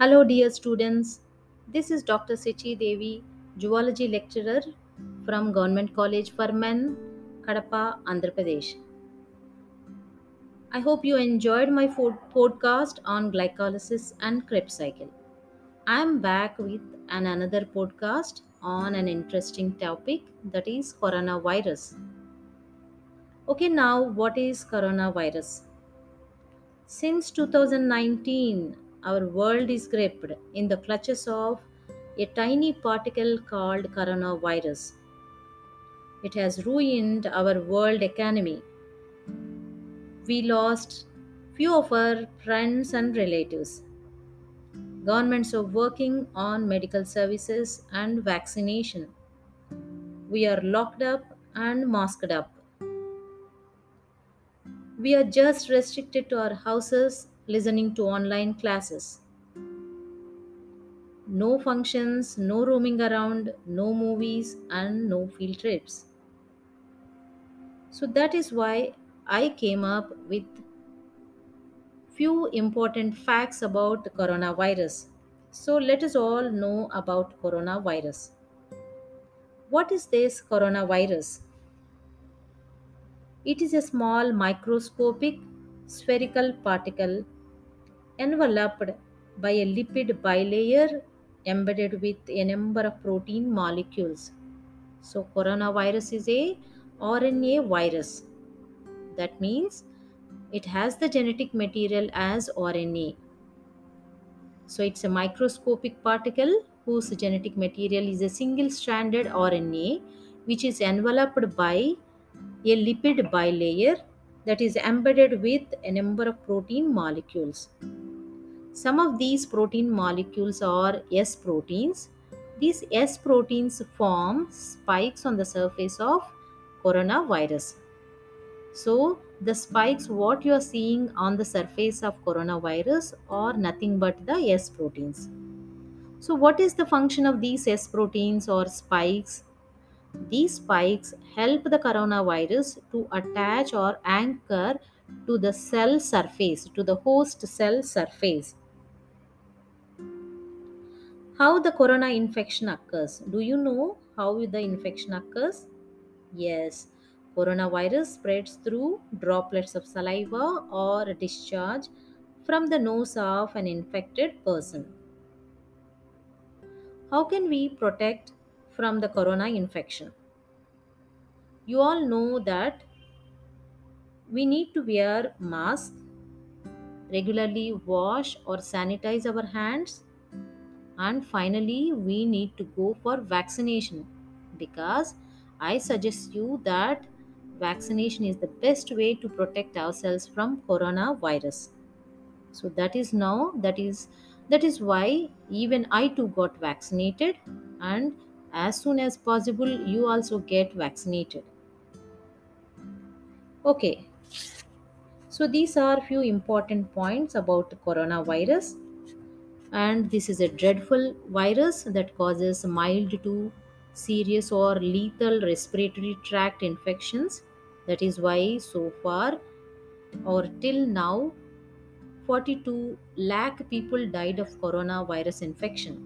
Hello, dear students. This is Dr. Sechi Devi, Zoology lecturer from Government College for Men, Kadapa, Andhra Pradesh. I hope you enjoyed my podcast on glycolysis and Krebs cycle. I am back with an another podcast on an interesting topic that is coronavirus. Okay, now what is coronavirus? Since 2019, our world is gripped in the clutches of a tiny particle called coronavirus. It has ruined our world economy. We lost few of our friends and relatives. Governments are working on medical services and vaccination. We are locked up and masked up. We are just restricted to our houses listening to online classes. No functions, no roaming around, no movies, and no field trips. So that is why I came up with few important facts about coronavirus. So let us all know about coronavirus. What is this coronavirus? It is a small microscopic spherical particle enveloped by a lipid bilayer embedded with a number of protein molecules. So coronavirus is a RNA virus. That means it has the genetic material as RNA. So it's a microscopic particle whose genetic material is a single stranded RNA which is enveloped by a lipid bilayer that is embedded with a number of protein molecules. Some of these protein molecules are S proteins. These S proteins form spikes on the surface of coronavirus. So, the spikes what you are seeing on the surface of coronavirus are nothing but the S proteins. So, what is the function of these S proteins or spikes? These spikes help the coronavirus to attach or anchor to the cell surface, to the host cell surface. How the corona infection occurs? Do you know how the infection occurs? Yes, coronavirus spreads through droplets of saliva or discharge from the nose of an infected person. How can we protect from the corona infection? You all know that we need to wear masks, regularly wash or sanitize our hands, and finally we need to go for vaccination because I suggest you that vaccination is the best way to protect ourselves from coronavirus. So that is now that is that is why even I too got vaccinated and as soon as possible you also get vaccinated. Okay, so these are few important points about coronavirus and this is a dreadful virus that causes mild to serious or lethal respiratory tract infections. That is why so far or till now 42 lakh people died of coronavirus infection.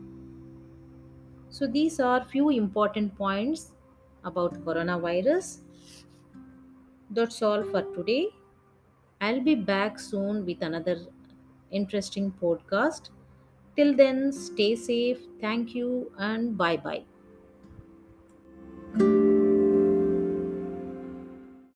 So these are few important points about coronavirus. That's all for today. I'll be back soon with another interesting podcast till then stay safe. Thank you and bye bye